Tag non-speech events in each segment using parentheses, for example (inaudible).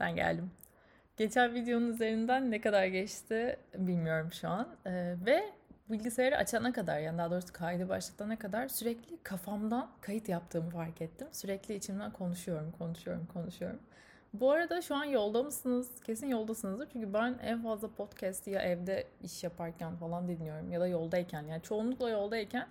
Ben geldim. Geçen videonun üzerinden ne kadar geçti bilmiyorum şu an. Ee, ve bilgisayarı açana kadar yani daha doğrusu kaydı başlatana kadar sürekli kafamdan kayıt yaptığımı fark ettim. Sürekli içimden konuşuyorum, konuşuyorum, konuşuyorum. Bu arada şu an yolda mısınız? Kesin yoldasınızdır. Çünkü ben en fazla podcast ya evde iş yaparken falan dinliyorum ya da yoldayken. Yani çoğunlukla yoldayken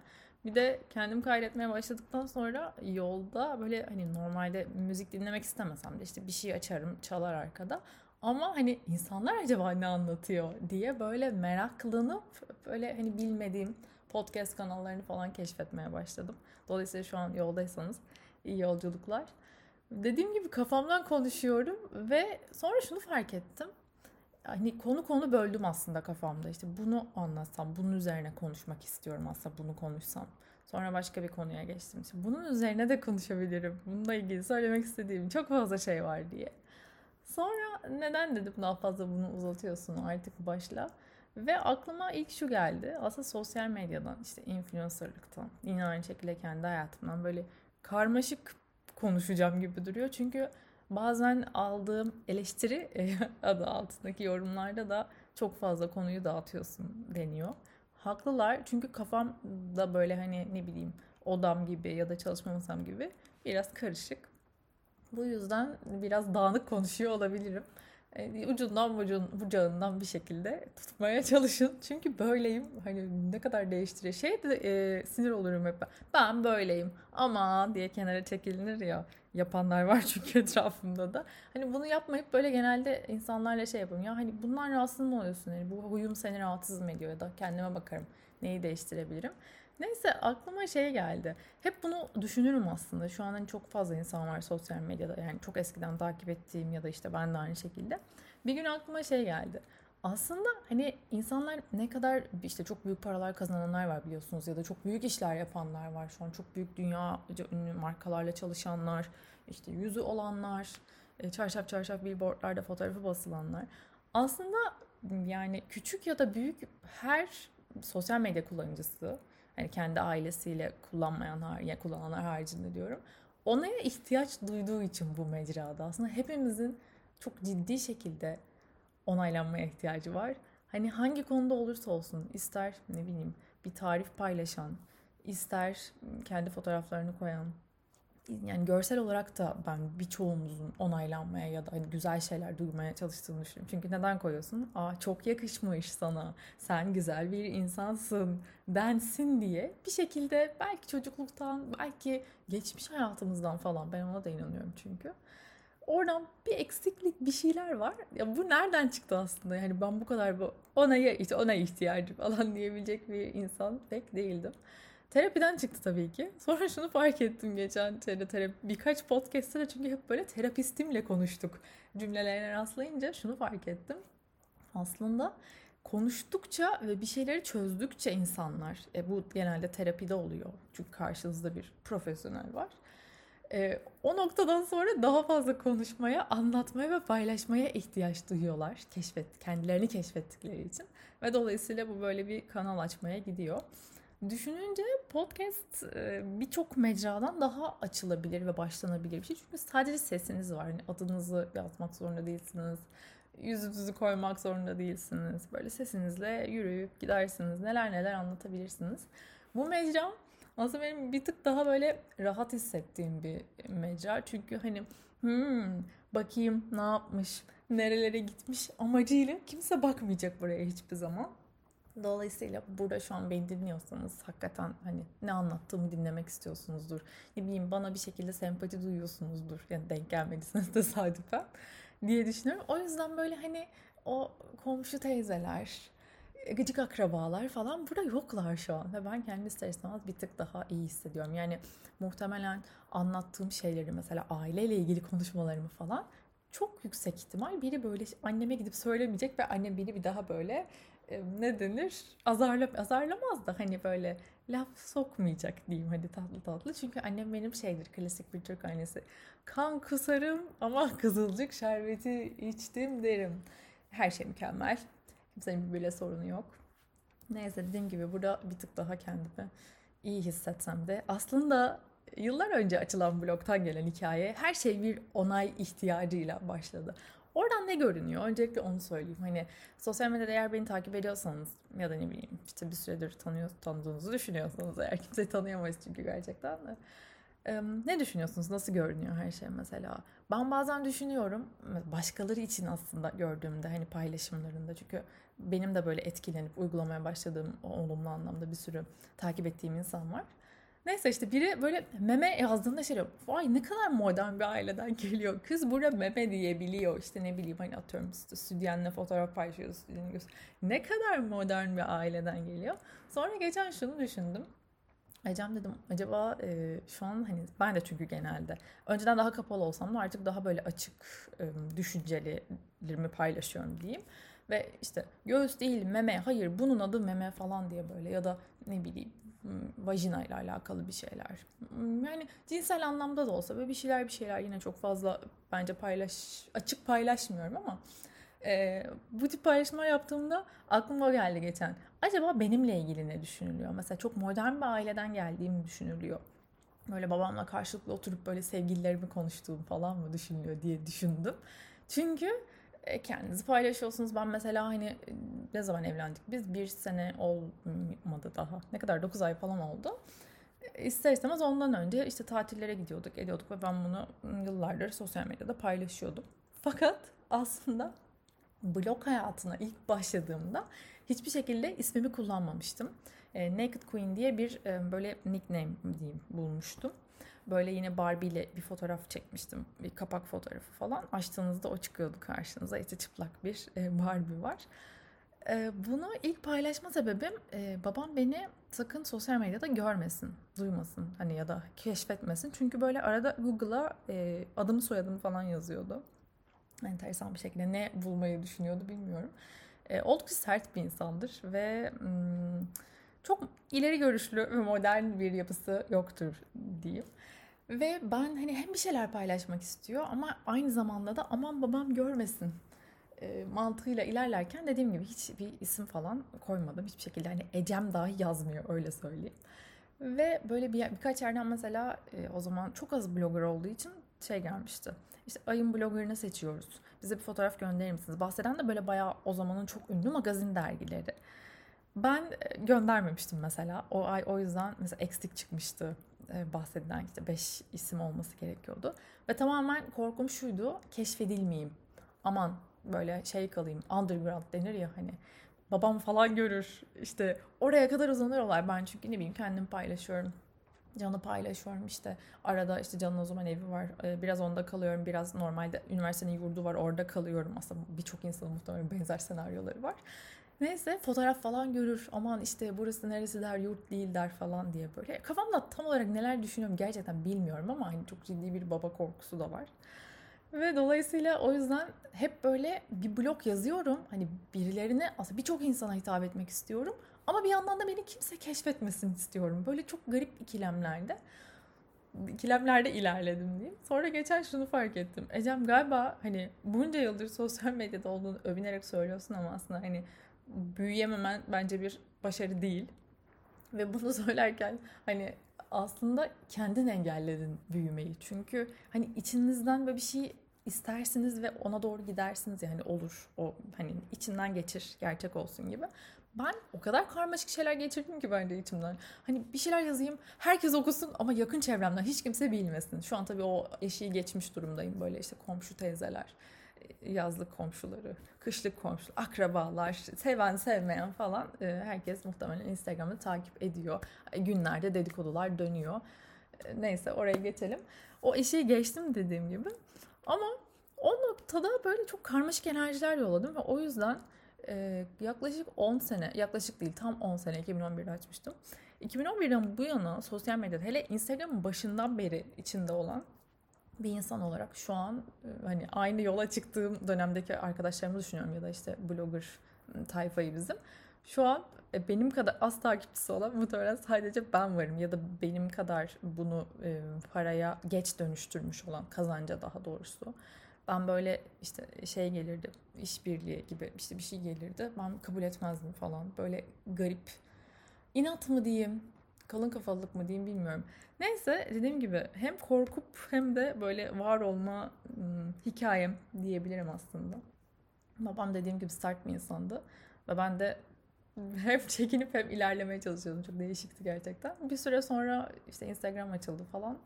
bir de kendim kaydetmeye başladıktan sonra yolda böyle hani normalde müzik dinlemek istemesem de işte bir şey açarım çalar arkada. Ama hani insanlar acaba ne anlatıyor diye böyle meraklanıp böyle hani bilmediğim podcast kanallarını falan keşfetmeye başladım. Dolayısıyla şu an yoldaysanız iyi yolculuklar. Dediğim gibi kafamdan konuşuyorum ve sonra şunu fark ettim. Hani konu konu böldüm aslında kafamda. İşte bunu anlatsam, bunun üzerine konuşmak istiyorum aslında bunu konuşsam. Sonra başka bir konuya geçtim. İşte bunun üzerine de konuşabilirim. Bununla ilgili söylemek istediğim çok fazla şey var diye. Sonra neden dedim daha fazla bunu uzatıyorsun artık başla. Ve aklıma ilk şu geldi. Aslında sosyal medyadan işte influencerlıktan yine aynı şekilde kendi hayatımdan böyle karmaşık konuşacağım gibi duruyor. Çünkü bazen aldığım eleştiri (laughs) adı altındaki yorumlarda da çok fazla konuyu dağıtıyorsun deniyor. Haklılar çünkü kafam da böyle hani ne bileyim odam gibi ya da çalışma masam gibi biraz karışık. Bu yüzden biraz dağınık konuşuyor olabilirim. E, ucundan bucun, bucağından bir şekilde tutmaya çalışın. Çünkü böyleyim. Hani ne kadar değiştiriyor. Şey de e, sinir olurum hep. Ben böyleyim ama diye kenara çekilinir ya. Yapanlar var (laughs) çünkü etrafımda da. Hani bunu yapmayıp böyle genelde insanlarla şey yapıyorum. Ya hani bunlar rahatsız mı oluyorsun? Yani bu huyum seni rahatsız mı ediyor ya da kendime bakarım. Neyi değiştirebilirim? Neyse aklıma şey geldi. Hep bunu düşünürüm aslında. Şu an hani çok fazla insan var sosyal medyada. Yani çok eskiden takip ettiğim ya da işte ben de aynı şekilde. Bir gün aklıma şey geldi. Aslında hani insanlar ne kadar işte çok büyük paralar kazananlar var biliyorsunuz ya da çok büyük işler yapanlar var. Şu an çok büyük dünya ünlü markalarla çalışanlar, işte yüzü olanlar, e, çarşaf çarşaf billboardlarda fotoğrafı basılanlar. Aslında yani küçük ya da büyük her sosyal medya kullanıcısı hani kendi ailesiyle kullanmayan ya kullananlar haricinde diyorum. Ona ihtiyaç duyduğu için bu mecrada aslında hepimizin çok ciddi şekilde onaylanmaya ihtiyacı var. Hani hangi konuda olursa olsun ister ne bileyim bir tarif paylaşan, ister kendi fotoğraflarını koyan, yani görsel olarak da ben birçoğumuzun onaylanmaya ya da hani güzel şeyler duymaya çalıştığını düşünüyorum. Çünkü neden koyuyorsun? Aa çok yakışmış sana. Sen güzel bir insansın. Densin diye bir şekilde belki çocukluktan, belki geçmiş hayatımızdan falan ben ona da inanıyorum çünkü. Oradan bir eksiklik bir şeyler var. Ya bu nereden çıktı aslında? Yani ben bu kadar bu ona işte ona ihtiyacı falan (laughs) diyebilecek bir insan pek değildim. Terapiden çıktı tabii ki. (laughs) Sonra şunu fark ettim geçen terapi birkaç podcast'te de çünkü hep böyle terapistimle konuştuk. Cümlelerine rastlayınca şunu fark ettim. Aslında konuştukça ve bir şeyleri çözdükçe insanlar, e, bu genelde terapide oluyor. Çünkü karşınızda bir profesyonel var. E, o noktadan sonra daha fazla konuşmaya, anlatmaya ve paylaşmaya ihtiyaç duyuyorlar. Keşfet, kendilerini keşfettikleri için. Ve dolayısıyla bu böyle bir kanal açmaya gidiyor. Düşününce podcast e, birçok mecradan daha açılabilir ve başlanabilir bir şey. Çünkü sadece sesiniz var. Yani adınızı yazmak zorunda değilsiniz. Yüzünüzü koymak zorunda değilsiniz. Böyle sesinizle yürüyüp gidersiniz. Neler neler anlatabilirsiniz. Bu mecra aslında benim bir tık daha böyle rahat hissettiğim bir mecra. Çünkü hani hmm, bakayım ne yapmış, nerelere gitmiş amacıyla kimse bakmayacak buraya hiçbir zaman. Dolayısıyla burada şu an beni dinliyorsanız hakikaten hani ne anlattığımı dinlemek istiyorsunuzdur. Ne bileyim bana bir şekilde sempati duyuyorsunuzdur. Yani denk gelmediyseniz tesadüfen (laughs) diye düşünüyorum. O yüzden böyle hani o komşu teyzeler, gıcık akrabalar falan burada yoklar şu an. Ve ben kendi ister bir tık daha iyi hissediyorum. Yani muhtemelen anlattığım şeyleri mesela aileyle ilgili konuşmalarımı falan çok yüksek ihtimal biri böyle anneme gidip söylemeyecek ve annem beni bir daha böyle e, ne denir azarla azarlamaz da hani böyle laf sokmayacak diyeyim hadi tatlı tatlı. Çünkü annem benim şeydir klasik bir Türk annesi. Kan kusarım ama (laughs) kızılcık şerbeti içtim derim. Her şey mükemmel. Kimsenin birbiriyle sorunu yok. Neyse dediğim gibi burada bir tık daha kendimi iyi hissetsem de aslında yıllar önce açılan blogtan gelen hikaye her şey bir onay ihtiyacıyla başladı. Oradan ne görünüyor? Öncelikle onu söyleyeyim. Hani sosyal medyada eğer beni takip ediyorsanız ya da ne bileyim işte bir süredir tanıyor, tanıdığınızı düşünüyorsanız eğer kimseyi tanıyamayız çünkü gerçekten de. Ne düşünüyorsunuz? Nasıl görünüyor her şey mesela? Ben bazen düşünüyorum başkaları için aslında gördüğümde hani paylaşımlarında çünkü benim de böyle etkilenip uygulamaya başladığım olumlu anlamda bir sürü takip ettiğim insan var. Neyse işte biri böyle meme yazdığında şey diyor. Vay ne kadar modern bir aileden (laughs) geliyor. Kız burada meme diyebiliyor. İşte ne bileyim hani atıyorum stüdyenle fotoğraf paylaşıyoruz. Ne kadar modern bir aileden geliyor. Sonra geçen şunu düşündüm. Ecem dedim acaba e, şu an hani ben de çünkü genelde önceden daha kapalı olsam da artık daha böyle açık e, düşüncelerimi paylaşıyorum diyeyim. Ve işte göğüs değil meme hayır bunun adı meme falan diye böyle ya da ne bileyim vajina ile alakalı bir şeyler. Yani cinsel anlamda da olsa böyle bir şeyler bir şeyler yine çok fazla bence paylaş açık paylaşmıyorum ama e, bu tip paylaşımlar yaptığımda aklıma geldi geçen. Acaba benimle ilgili ne düşünülüyor? Mesela çok modern bir aileden geldiğim düşünülüyor. Böyle babamla karşılıklı oturup böyle sevgililerimi konuştuğum falan mı düşünülüyor diye düşündüm. Çünkü e, kendinizi paylaşıyorsunuz. Ben mesela hani ne zaman evlendik biz? Bir sene olmadı daha. Ne kadar? Dokuz ay falan oldu. İster istemez ondan önce işte tatillere gidiyorduk, ediyorduk ve ben bunu yıllardır sosyal medyada paylaşıyordum. Fakat aslında blog hayatına ilk başladığımda hiçbir şekilde ismimi kullanmamıştım. Naked Queen diye bir böyle nickname diyeyim bulmuştum. Böyle yine Barbie ile bir fotoğraf çekmiştim. Bir kapak fotoğrafı falan. Açtığınızda o çıkıyordu karşınıza. İşte çıplak bir e, Barbie var. E, bunu ilk paylaşma sebebim e, babam beni sakın sosyal medyada görmesin, duymasın hani ya da keşfetmesin. Çünkü böyle arada Google'a adımı soyadımı falan yazıyordu. Enteresan bir şekilde ne bulmayı düşünüyordu bilmiyorum. Oldukça sert bir insandır ve hmm, çok ileri görüşlü ve modern bir yapısı yoktur diyeyim. Ve ben hani hem bir şeyler paylaşmak istiyor ama aynı zamanda da aman babam görmesin e, mantığıyla ilerlerken dediğim gibi hiç bir isim falan koymadım. Hiçbir şekilde hani Ecem dahi yazmıyor öyle söyleyeyim. Ve böyle bir birkaç yerden mesela e, o zaman çok az blogger olduğu için şey gelmişti. İşte ayın bloggerını seçiyoruz. Bize bir fotoğraf gönderir misiniz? Bahseden de böyle bayağı o zamanın çok ünlü magazin dergileri. Ben e, göndermemiştim mesela. O ay o yüzden mesela eksik çıkmıştı e, bahsedilen işte 5 isim olması gerekiyordu. Ve tamamen korkum şuydu keşfedilmeyeyim. Aman böyle şey kalayım underground denir ya hani babam falan görür işte oraya kadar uzanır olay ben çünkü ne bileyim kendim paylaşıyorum Can'ı paylaşıyorum işte arada işte Can'ın o zaman evi var e, biraz onda kalıyorum biraz normalde üniversitenin yurdu var orada kalıyorum aslında birçok insanın muhtemelen benzer senaryoları var Neyse fotoğraf falan görür. Aman işte burası neresi der, yurt değil der falan diye böyle. Kafamda tam olarak neler düşünüyorum gerçekten bilmiyorum ama hani çok ciddi bir baba korkusu da var. Ve dolayısıyla o yüzden hep böyle bir blog yazıyorum. Hani birilerine aslında birçok insana hitap etmek istiyorum. Ama bir yandan da beni kimse keşfetmesin istiyorum. Böyle çok garip ikilemlerde. ikilemlerde ilerledim diyeyim. Sonra geçen şunu fark ettim. Ecem galiba hani bunca yıldır sosyal medyada olduğunu övünerek söylüyorsun ama aslında hani büyüyememen bence bir başarı değil. Ve bunu (laughs) söylerken hani aslında kendin engelledin büyümeyi. Çünkü hani içinizden böyle bir şey istersiniz ve ona doğru gidersiniz yani olur o hani içinden geçir gerçek olsun gibi. Ben o kadar karmaşık şeyler geçirdim ki bence içimden. Hani bir şeyler yazayım herkes okusun ama yakın çevremden hiç kimse bilmesin. Şu an tabii o eşiği geçmiş durumdayım böyle işte komşu teyzeler yazlık komşuları, kışlık komşu, akrabalar, seven sevmeyen falan e, herkes muhtemelen Instagram'ı takip ediyor. Günlerde dedikodular dönüyor. E, neyse oraya geçelim. O işi geçtim dediğim gibi. Ama o noktada böyle çok karmaşık enerjiler yolladım ve o yüzden e, yaklaşık 10 sene, yaklaşık değil tam 10 sene 2011'de açmıştım. 2011'den bu yana sosyal medyada hele Instagram'ın başından beri içinde olan bir insan olarak şu an hani aynı yola çıktığım dönemdeki arkadaşlarımı düşünüyorum ya da işte blogger tayfayı bizim. Şu an e, benim kadar az takipçisi olan muhtemelen sadece ben varım ya da benim kadar bunu e, paraya geç dönüştürmüş olan kazanca daha doğrusu. Ben böyle işte şey gelirdi işbirliği gibi işte bir şey gelirdi ben kabul etmezdim falan böyle garip inat mı diyeyim kalın kafalılık mı diyeyim bilmiyorum. Neyse dediğim gibi hem korkup hem de böyle var olma ım, hikayem diyebilirim aslında. Babam dediğim gibi sert bir insandı. Ve ben de hem (laughs) çekinip hem ilerlemeye çalışıyordum. Çok değişikti gerçekten. Bir süre sonra işte Instagram açıldı falan.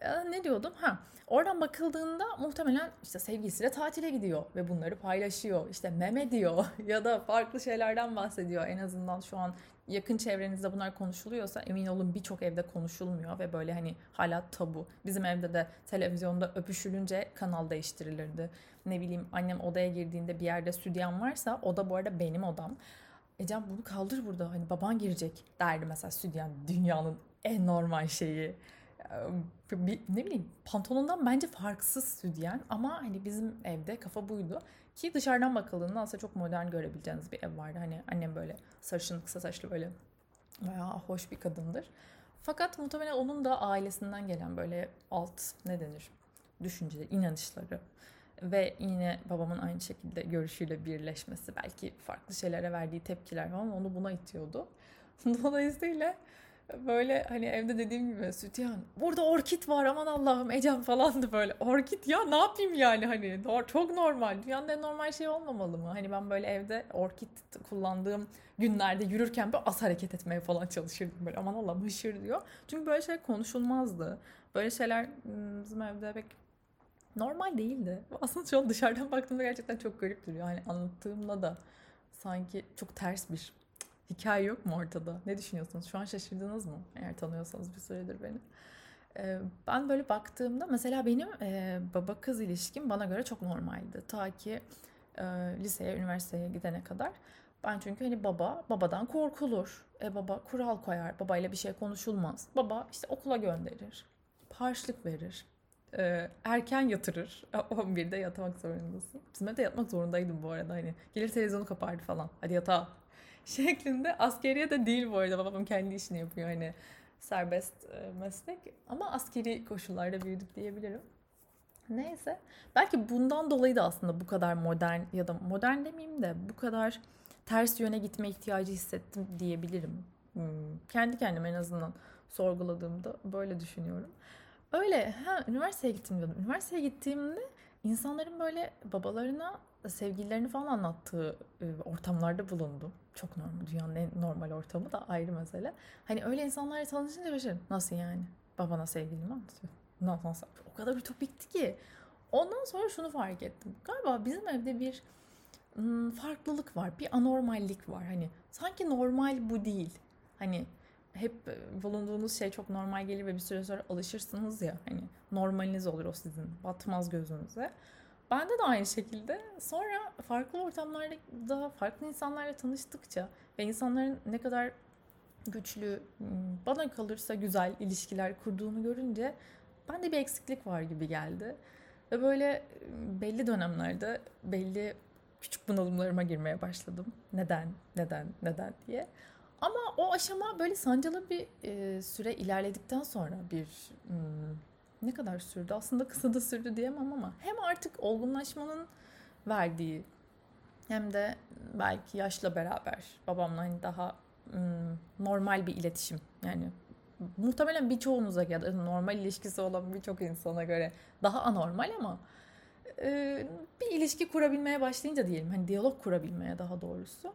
Ee, ne diyordum? Ha, oradan bakıldığında muhtemelen işte sevgilisiyle tatile gidiyor ve bunları paylaşıyor. İşte meme diyor (laughs) ya da farklı şeylerden bahsediyor. En azından şu an yakın çevrenizde bunlar konuşuluyorsa emin olun birçok evde konuşulmuyor ve böyle hani hala tabu. Bizim evde de televizyonda öpüşülünce kanal değiştirilirdi. Ne bileyim annem odaya girdiğinde bir yerde stüdyen varsa o da bu arada benim odam. Ecem bunu kaldır burada hani baban girecek derdi mesela stüdyen dünyanın en normal şeyi. Bir, ne bileyim pantolondan bence farksız stüdyen ama hani bizim evde kafa buydu. Ki dışarıdan bakıldığında aslında çok modern görebileceğiniz bir ev vardı. Hani annem böyle sarışın kısa saçlı böyle bayağı hoş bir kadındır. Fakat muhtemelen onun da ailesinden gelen böyle alt ne denir düşünceleri, inanışları ve yine babamın aynı şekilde görüşüyle birleşmesi belki farklı şeylere verdiği tepkiler falan onu buna itiyordu. (laughs) Dolayısıyla böyle hani evde dediğim gibi sütyen burada orkid var aman Allah'ım Ecem falandı böyle. Orkid? Ya ne yapayım yani? Hani çok normal. Dünyanın en normal şey olmamalı mı? Hani ben böyle evde orkid kullandığım günlerde yürürken böyle az hareket etmeye falan çalışırdım böyle. Aman Allah'ım hışır diyor. Çünkü böyle şey konuşulmazdı. Böyle şeyler bizim evde pek normal değildi. Aslında şu an dışarıdan baktığımda gerçekten çok garip duruyor. Hani anlattığımda da sanki çok ters bir hikaye yok mu ortada? Ne düşünüyorsunuz? Şu an şaşırdınız mı? Eğer tanıyorsanız bir süredir beni. Ben böyle baktığımda mesela benim baba kız ilişkim bana göre çok normaldi. Ta ki liseye, üniversiteye gidene kadar. Ben çünkü hani baba, babadan korkulur. E baba kural koyar, babayla bir şey konuşulmaz. Baba işte okula gönderir, harçlık verir, erken yatırır. 11'de yatmak zorundasın. Bizim evde yatmak zorundaydım bu arada hani. Gelir televizyonu kapardı falan. Hadi yatağa şeklinde. Askeriye de değil bu arada. Babam kendi işini yapıyor hani serbest e, meslek. Ama askeri koşullarda büyüdük diyebilirim. Neyse. Belki bundan dolayı da aslında bu kadar modern ya da modern demeyeyim de bu kadar ters yöne gitme ihtiyacı hissettim diyebilirim. Hmm. Kendi kendime en azından sorguladığımda böyle düşünüyorum. Öyle ha üniversiteye gittim diyordum. Üniversiteye gittiğimde insanların böyle babalarına sevgililerini falan anlattığı e, ortamlarda bulundum. Çok normal. Dünyanın en normal ortamı da ayrı mesele. Hani öyle insanlarla tanışınca başarım. Nasıl yani? Babana sevgilimi anlatıyor. Nasıl, nasıl? O kadar ütopikti ki. Ondan sonra şunu fark ettim. Galiba bizim evde bir farklılık var. Bir anormallik var. Hani sanki normal bu değil. Hani hep bulunduğunuz şey çok normal gelir ve bir süre sonra alışırsınız ya. Hani normaliniz olur o sizin. Batmaz gözünüze. Bende de aynı şekilde. Sonra farklı ortamlarda farklı insanlarla tanıştıkça ve insanların ne kadar güçlü, hmm, bana kalırsa güzel ilişkiler kurduğunu görünce bende bir eksiklik var gibi geldi. Ve böyle hmm, belli dönemlerde belli küçük bunalımlarıma girmeye başladım. Neden, neden, neden diye. Ama o aşama böyle sancılı bir süre ilerledikten sonra bir hmm, ne kadar sürdü? Aslında kısa da sürdü diyemem ama hem artık olgunlaşmanın verdiği hem de belki yaşla beraber babamla hani daha normal bir iletişim yani muhtemelen birçoğunuza ya da normal ilişkisi olan birçok insana göre daha anormal ama bir ilişki kurabilmeye başlayınca diyelim hani diyalog kurabilmeye daha doğrusu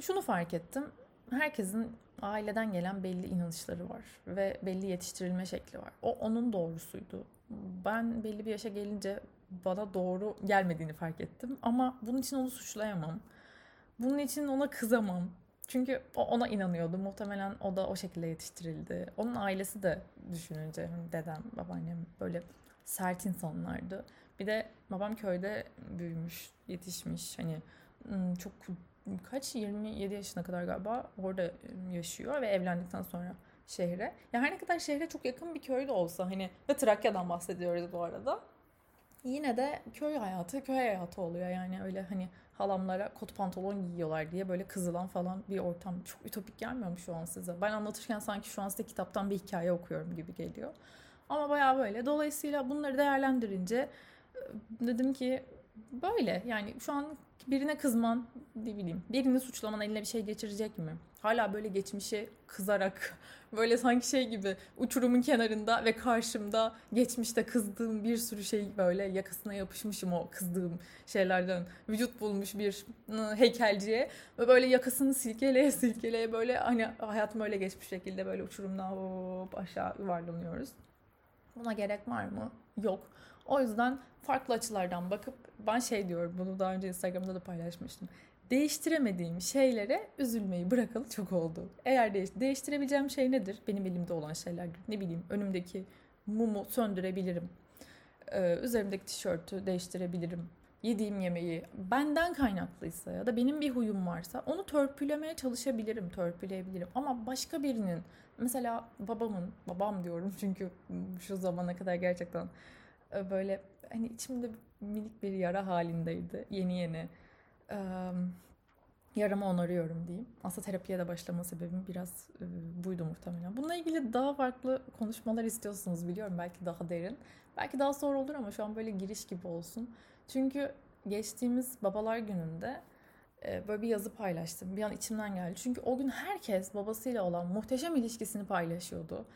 şunu fark ettim herkesin aileden gelen belli inanışları var ve belli yetiştirilme şekli var. O onun doğrusuydu. Ben belli bir yaşa gelince bana doğru gelmediğini fark ettim ama bunun için onu suçlayamam. Bunun için ona kızamam. Çünkü o ona inanıyordu. Muhtemelen o da o şekilde yetiştirildi. Onun ailesi de düşününce hani dedem, babaannem böyle sert insanlardı. Bir de babam köyde büyümüş, yetişmiş. Hani çok kaç 27 yaşına kadar galiba orada yaşıyor ve evlendikten sonra şehre. Ya her ne kadar şehre çok yakın bir köy de olsa hani ve Trakya'dan bahsediyoruz bu arada. Yine de köy hayatı köy hayatı oluyor yani öyle hani halamlara kot pantolon giyiyorlar diye böyle kızılan falan bir ortam çok ütopik gelmiyor mu şu an size? Ben anlatırken sanki şu an size kitaptan bir hikaye okuyorum gibi geliyor. Ama bayağı böyle. Dolayısıyla bunları değerlendirince dedim ki böyle yani şu an birine kızman ne bileyim birini suçlaman eline bir şey geçirecek mi? Hala böyle geçmişe kızarak (laughs) böyle sanki şey gibi uçurumun kenarında ve karşımda geçmişte kızdığım bir sürü şey böyle yakasına yapışmışım o kızdığım şeylerden vücut bulmuş bir heykelciye ve böyle yakasını silkeleye (laughs) silkeleye böyle hani hayatım öyle geçmiş şekilde böyle uçurumdan hop aşağı yuvarlanıyoruz. Buna gerek var mı? Yok. O yüzden farklı açılardan bakıp ben şey diyorum bunu daha önce Instagram'da da paylaşmıştım. Değiştiremediğim şeylere üzülmeyi bırakalı çok oldu. Eğer değiş değiştirebileceğim şey nedir? Benim elimde olan şeyler. Ne bileyim önümdeki mumu söndürebilirim. Ee, üzerimdeki tişörtü değiştirebilirim. Yediğim yemeği benden kaynaklıysa ya da benim bir huyum varsa onu törpülemeye çalışabilirim, törpüleyebilirim. Ama başka birinin mesela babamın, babam diyorum çünkü şu zamana kadar gerçekten e, böyle hani içimde minik bir yara halindeydi yeni yeni. Ee, yaramı onarıyorum diyeyim. Aslında terapiye de başlama sebebim biraz e, buydu muhtemelen. Bununla ilgili daha farklı konuşmalar istiyorsunuz biliyorum. Belki daha derin. Belki daha sonra olur ama şu an böyle giriş gibi olsun. Çünkü geçtiğimiz babalar gününde e, böyle bir yazı paylaştım. Bir an içimden geldi. Çünkü o gün herkes babasıyla olan muhteşem ilişkisini paylaşıyordu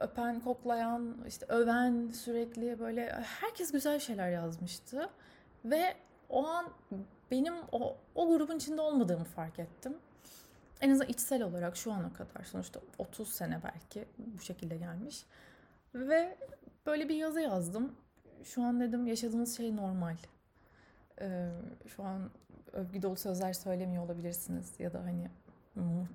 öpen, koklayan, işte öven sürekli böyle herkes güzel şeyler yazmıştı. Ve o an benim o, o grubun içinde olmadığımı fark ettim. En azından içsel olarak şu ana kadar sonuçta 30 sene belki bu şekilde gelmiş. Ve böyle bir yazı yazdım. Şu an dedim yaşadığınız şey normal. Ee, şu an övgü dolu sözler söylemiyor olabilirsiniz ya da hani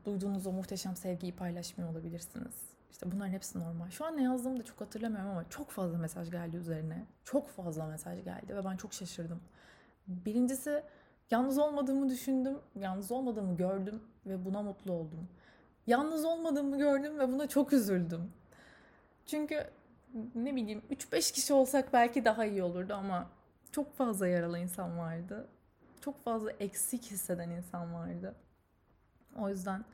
duyduğunuz o muhteşem sevgiyi paylaşmıyor olabilirsiniz işte bunların hepsi normal. Şu an ne yazdığımı da çok hatırlamıyorum ama çok fazla mesaj geldi üzerine. Çok fazla mesaj geldi ve ben çok şaşırdım. Birincisi yalnız olmadığımı düşündüm, yalnız olmadığımı gördüm ve buna mutlu oldum. Yalnız olmadığımı gördüm ve buna çok üzüldüm. Çünkü ne bileyim 3-5 kişi olsak belki daha iyi olurdu ama çok fazla yaralı insan vardı. Çok fazla eksik hisseden insan vardı. O yüzden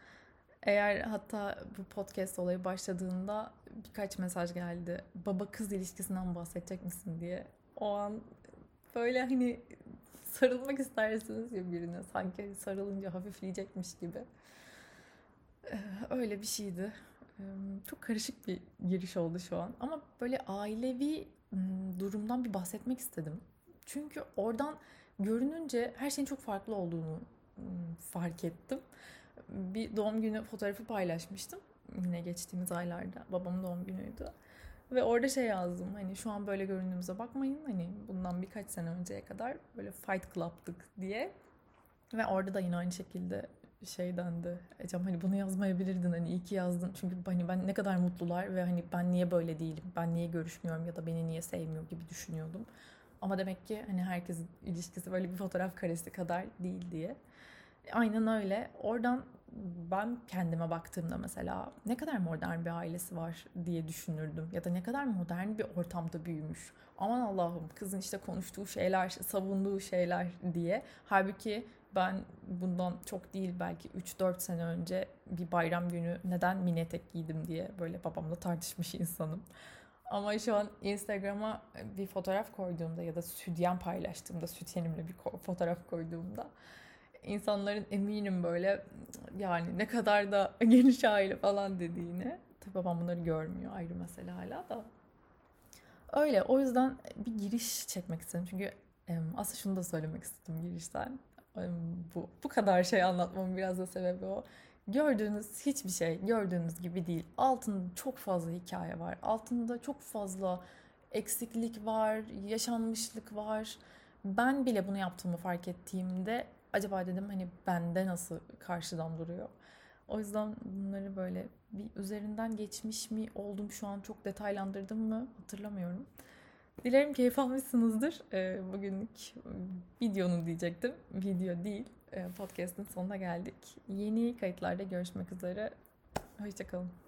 eğer hatta bu podcast olayı başladığında birkaç mesaj geldi. Baba kız ilişkisinden bahsedecek misin diye. O an böyle hani sarılmak istersiniz ya birine. Sanki sarılınca hafifleyecekmiş gibi. Öyle bir şeydi. Çok karışık bir giriş oldu şu an. Ama böyle ailevi durumdan bir bahsetmek istedim. Çünkü oradan görününce her şeyin çok farklı olduğunu fark ettim bir doğum günü fotoğrafı paylaşmıştım. Yine geçtiğimiz aylarda. Babamın doğum günüydü. Ve orada şey yazdım hani şu an böyle göründüğümüze bakmayın hani bundan birkaç sene önceye kadar böyle Fight Club'tık diye. Ve orada da yine aynı şekilde şey dendi. Ecem hani bunu yazmayabilirdin hani iyi ki yazdın. Çünkü hani ben ne kadar mutlular ve hani ben niye böyle değilim, ben niye görüşmüyorum ya da beni niye sevmiyor gibi düşünüyordum. Ama demek ki hani herkesin ilişkisi böyle bir fotoğraf karesi kadar değil diye. Aynen öyle. Oradan ben kendime baktığımda mesela ne kadar modern bir ailesi var diye düşünürdüm. Ya da ne kadar modern bir ortamda büyümüş. Aman Allah'ım kızın işte konuştuğu şeyler, savunduğu şeyler diye. Halbuki ben bundan çok değil belki 3-4 sene önce bir bayram günü neden mini etek giydim diye böyle babamla tartışmış insanım. Ama şu an Instagram'a bir fotoğraf koyduğumda ya da sütyen paylaştığımda, sütyenimle bir fotoğraf koyduğumda insanların eminim böyle yani ne kadar da (laughs) geniş aile falan dediğini. Tabii babam bunları görmüyor ayrı mesele hala da. Öyle o yüzden bir giriş çekmek istedim. Çünkü aslında şunu da söylemek istedim girişten. Bu, bu kadar şey anlatmamın biraz da sebebi o. Gördüğünüz hiçbir şey gördüğünüz gibi değil. Altında çok fazla hikaye var. Altında çok fazla eksiklik var, yaşanmışlık var. Ben bile bunu yaptığımı fark ettiğimde acaba dedim hani bende nasıl karşıdan duruyor. O yüzden bunları böyle bir üzerinden geçmiş mi oldum şu an çok detaylandırdım mı hatırlamıyorum. Dilerim keyif almışsınızdır. Ee, bugünlük videonun diyecektim. Video değil. Podcast'ın sonuna geldik. Yeni kayıtlarda görüşmek üzere. Hoşçakalın.